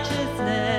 righteousness.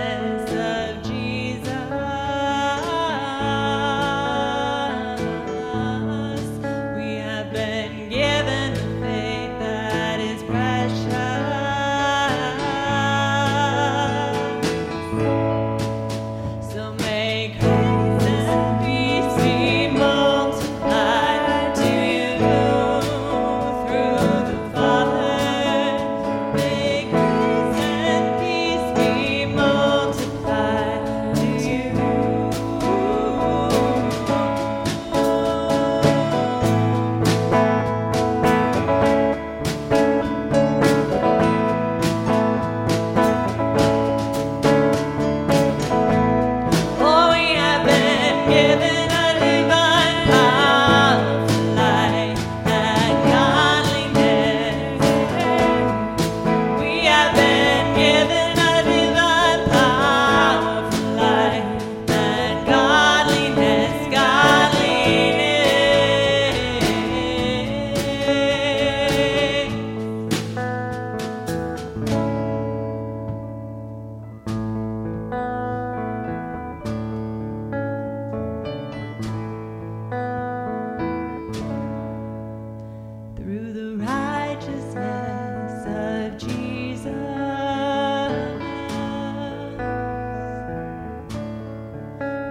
through the righteousness of Jesus.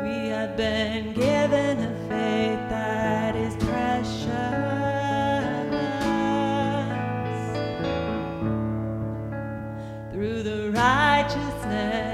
We have been given a faith that is precious through the righteousness.